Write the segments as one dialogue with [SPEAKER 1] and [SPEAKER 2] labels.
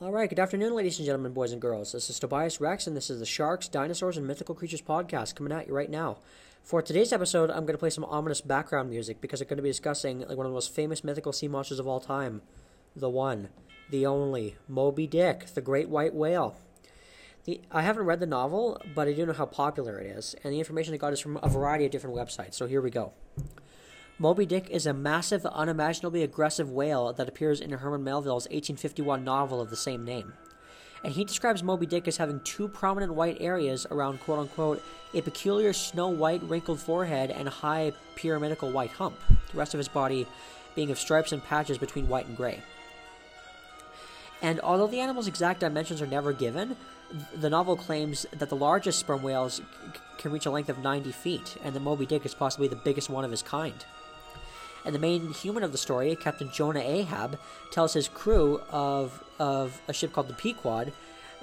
[SPEAKER 1] All right, good afternoon, ladies and gentlemen, boys and girls. This is Tobias Rex, and this is the Sharks, Dinosaurs, and Mythical Creatures podcast coming at you right now. For today's episode, I'm going to play some ominous background music because I'm going to be discussing like one of the most famous mythical sea monsters of all time, the one, the only, Moby Dick, the great white whale. The, I haven't read the novel, but I do know how popular it is, and the information I got is from a variety of different websites. So here we go. Moby Dick is a massive, unimaginably aggressive whale that appears in Herman Melville's 1851 novel of the same name. And he describes Moby Dick as having two prominent white areas around quote unquote a peculiar snow white wrinkled forehead and a high pyramidical white hump, the rest of his body being of stripes and patches between white and gray. And although the animal's exact dimensions are never given, the novel claims that the largest sperm whales can reach a length of 90 feet, and that Moby Dick is possibly the biggest one of his kind. And the main human of the story, Captain Jonah Ahab, tells his crew of, of a ship called the Pequod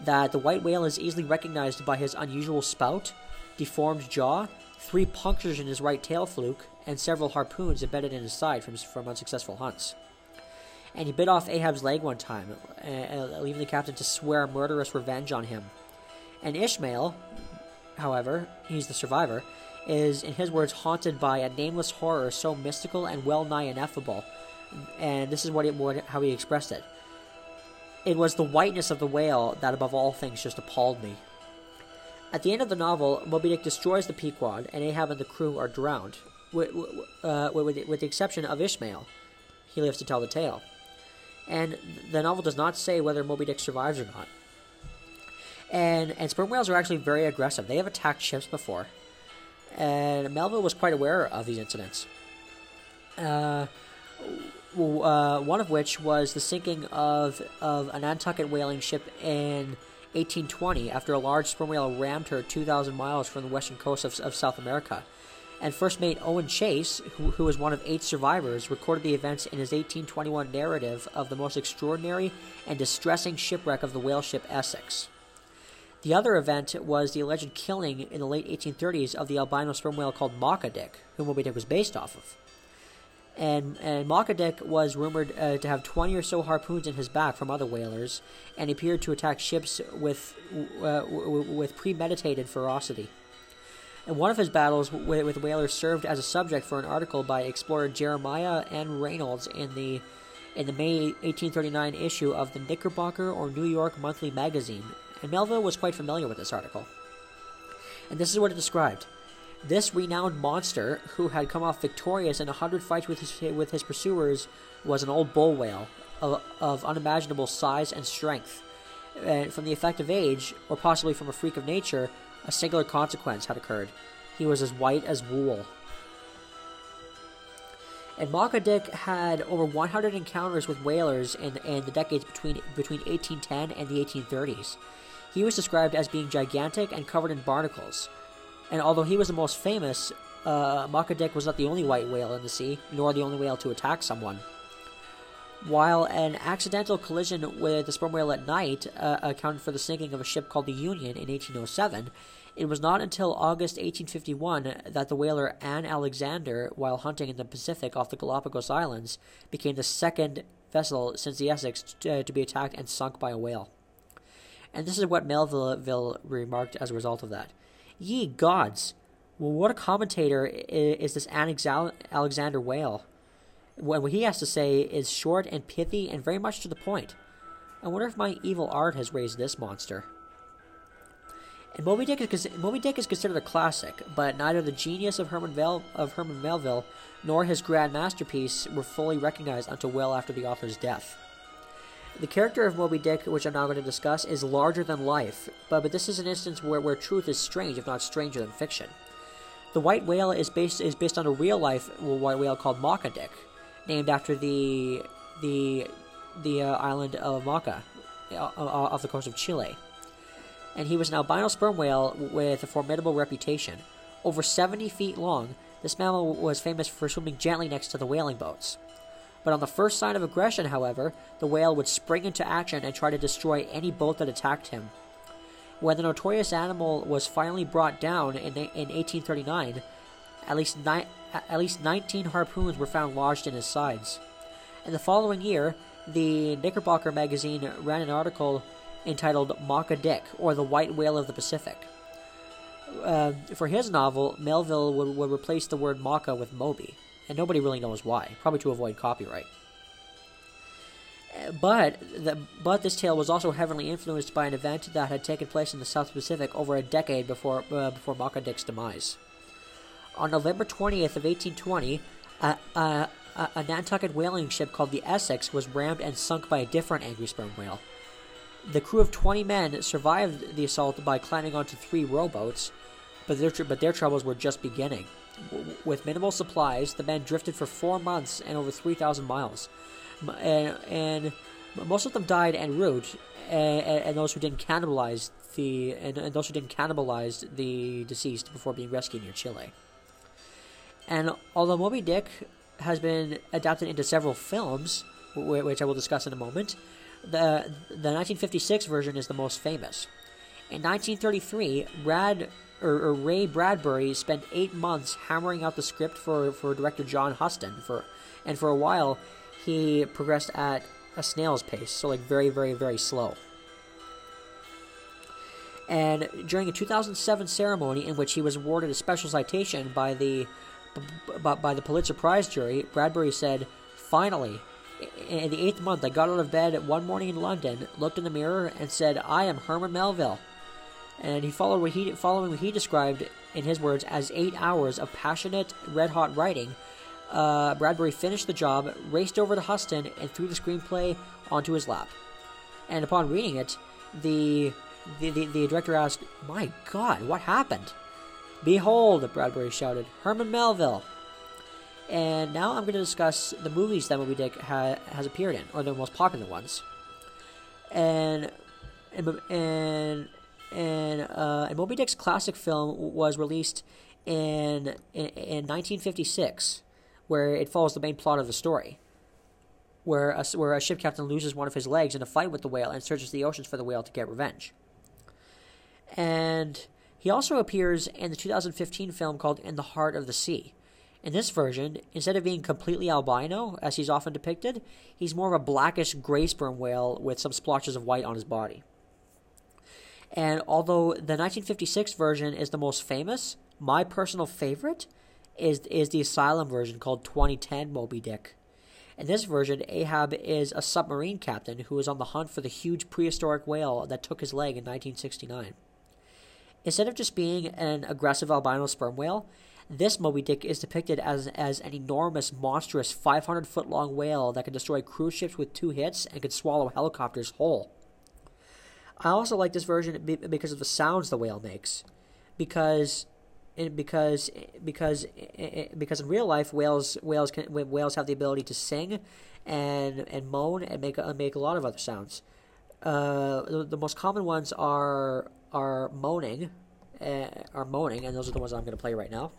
[SPEAKER 1] that the white whale is easily recognized by his unusual spout, deformed jaw, three punctures in his right tail fluke, and several harpoons embedded in his side from, from unsuccessful hunts. And he bit off Ahab's leg one time, uh, leaving the captain to swear murderous revenge on him. And Ishmael, however, he's the survivor, is, in his words, haunted by a nameless horror so mystical and well nigh ineffable. And this is what, it, what how he expressed it. It was the whiteness of the whale that, above all things, just appalled me. At the end of the novel, Moby Dick destroys the Pequod, and Ahab and the crew are drowned, with, uh, with, with the exception of Ishmael. He lives to tell the tale. And the novel does not say whether Moby Dick survives or not. And, and sperm whales are actually very aggressive. They have attacked ships before and Melville was quite aware of these incidents. Uh, uh, one of which was the sinking of, of a Nantucket whaling ship in 1820 after a large sperm whale rammed her 2,000 miles from the western coast of, of South America. And first mate Owen Chase, who, who was one of eight survivors, recorded the events in his 1821 narrative of the most extraordinary and distressing shipwreck of the whale ship Essex. The other event was the alleged killing in the late 1830s of the albino sperm whale called Mocha Dick, whom Moby Dick was based off of. And, and Mocha Dick was rumored uh, to have 20 or so harpoons in his back from other whalers, and appeared to attack ships with, uh, with premeditated ferocity. And one of his battles with, with whalers served as a subject for an article by explorer Jeremiah N. Reynolds in the in the May 1839 issue of the Knickerbocker or New York Monthly Magazine, and Melville was quite familiar with this article. And this is what it described. This renowned monster, who had come off victorious in a hundred fights with his, with his pursuers, was an old bull whale of, of unimaginable size and strength. And from the effect of age, or possibly from a freak of nature, a singular consequence had occurred. He was as white as wool. And Mocha Dick had over 100 encounters with whalers in, in the decades between between 1810 and the 1830s. He was described as being gigantic and covered in barnacles. And although he was the most famous, uh, Mocha Dick was not the only white whale in the sea, nor the only whale to attack someone. While an accidental collision with the sperm whale at night uh, accounted for the sinking of a ship called the Union in 1807, it was not until August 1851 that the whaler Anne Alexander, while hunting in the Pacific off the Galapagos Islands, became the second vessel since the Essex to, uh, to be attacked and sunk by a whale. And this is what Melville remarked as a result of that. Ye gods! Well, what a commentator is this Alexander Whale? What he has to say is short and pithy and very much to the point. I wonder if my evil art has raised this monster. And Moby Dick is Moby Dick is considered a classic, but neither the genius of Herman, Vel, of Herman Melville nor his grand masterpiece were fully recognized until well after the author's death. The character of Moby Dick, which I'm now going to discuss, is larger than life, but, but this is an instance where, where truth is strange, if not stranger than fiction. The white whale is based is based on a real life white whale called Mocha Dick, named after the the the uh, island of uh, uh, off the coast of Chile. And he was an albino sperm whale with a formidable reputation. Over 70 feet long, this mammal was famous for swimming gently next to the whaling boats. But on the first sign of aggression, however, the whale would spring into action and try to destroy any boat that attacked him. When the notorious animal was finally brought down in, in 1839, at least, ni- at least 19 harpoons were found lodged in his sides. In the following year, the Knickerbocker magazine ran an article entitled Mocha Dick, or The White Whale of the Pacific. Uh, for his novel, Melville would, would replace the word Mocha with Moby, and nobody really knows why, probably to avoid copyright. But the, but this tale was also heavily influenced by an event that had taken place in the South Pacific over a decade before uh, before Mocha Dick's demise. On November 20th of 1820, a, a, a Nantucket whaling ship called the Essex was rammed and sunk by a different angry sperm whale. The crew of 20 men survived the assault by climbing onto three rowboats, but their, but their troubles were just beginning. With minimal supplies, the men drifted for four months and over 3,000 miles and, and most of them died en route, and, and those who didn't cannibalize the and, and, those who didn't cannibalize the deceased before being rescued near Chile. And although Moby Dick has been adapted into several films, which I will discuss in a moment, the the 1956 version is the most famous. In 1933, Brad or, or, Ray Bradbury spent eight months hammering out the script for, for director John Huston for, and for a while he progressed at a snail's pace, so like very, very, very slow. And during a 2007 ceremony in which he was awarded a special citation by the by, by the Pulitzer Prize jury, Bradbury said, "Finally, in the eighth month, I got out of bed one morning in London, looked in the mirror, and said, "I am Herman Melville." And he followed what he following what he described in his words as eight hours of passionate, red-hot writing uh, Bradbury finished the job, raced over to Huston, and threw the screenplay onto his lap. And upon reading it, the the, the, the director asked, My God, what happened? Behold, Bradbury shouted, Herman Melville. And now I'm going to discuss the movies that Moby Dick ha- has appeared in, or the most popular ones. And and and and, uh, and Moby Dick's classic film was released in, in, in 1956 where it follows the main plot of the story, where a, where a ship captain loses one of his legs in a fight with the whale and searches the oceans for the whale to get revenge. And he also appears in the 2015 film called In the Heart of the Sea. In this version, instead of being completely albino, as he's often depicted, he's more of a blackish gray sperm whale with some splotches of white on his body. And although the 1956 version is the most famous, my personal favorite is is the Asylum version called 2010 Moby Dick. In this version, Ahab is a submarine captain who is on the hunt for the huge prehistoric whale that took his leg in 1969. Instead of just being an aggressive albino sperm whale, this Moby Dick is depicted as, as an enormous, monstrous, 500 foot long whale that can destroy cruise ships with two hits and can swallow helicopters whole. I also like this version because of the sounds the whale makes. Because because because because in real life whales whales can whales have the ability to sing and and moan and make make a lot of other sounds. Uh, the, the, most common ones are are moaning, uh, are moaning, and those are the ones I'm going to play right now.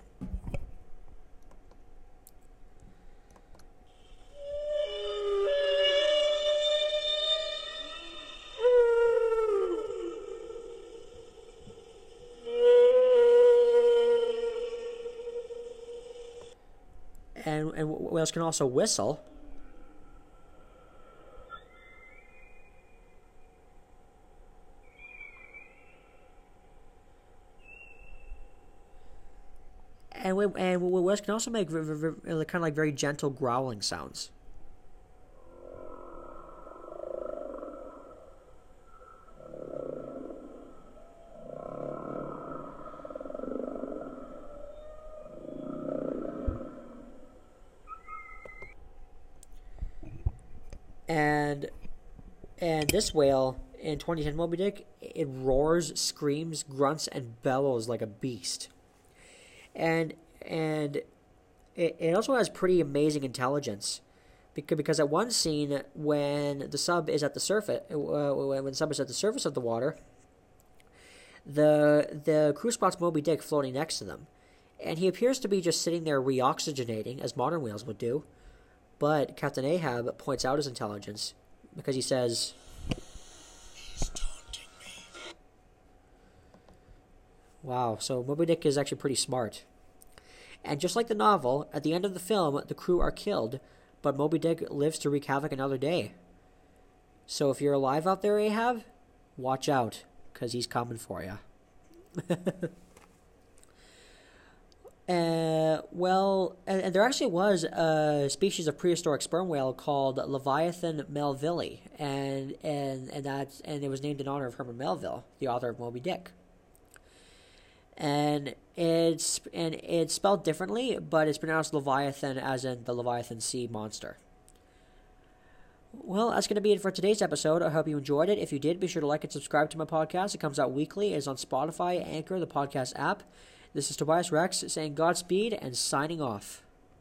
[SPEAKER 1] And, whales can also whistle. And, and whales can also make kind of like very gentle growling sounds. and and this whale in 2010 Moby Dick, it roars, screams, grunts, and bellows like a beast. And and it, it also has pretty amazing intelligence, because because at one scene when the sub is at the surface, uh, when the sub is at the surface of the water, the the crew spots Moby Dick floating next to them, and he appears to be just sitting there reoxygenating as modern whales would do but Captain Ahab points out his intelligence because he says. Wow, so Moby Dick is actually pretty smart. And just like the novel, at the end of the film, the crew are killed, but Moby Dick lives to wreak havoc another day. So if you're alive out there, Ahab, watch out, because he's coming for you. Uh, well, and, and, there actually was a species of prehistoric sperm whale called Livyatan melvillei, and and and that and it was named in honor of Herman Melville, the author of Moby Dick. And it's and it's spelled differently, but it's pronounced Leviathan, as in the Leviathan sea monster. Well, that's going to be it for today's episode. I hope you enjoyed it. If you did, be sure to like and subscribe to my podcast. It comes out weekly. It's on Spotify, Anchor, the podcast app. This is Tobias Rex saying Godspeed and signing off.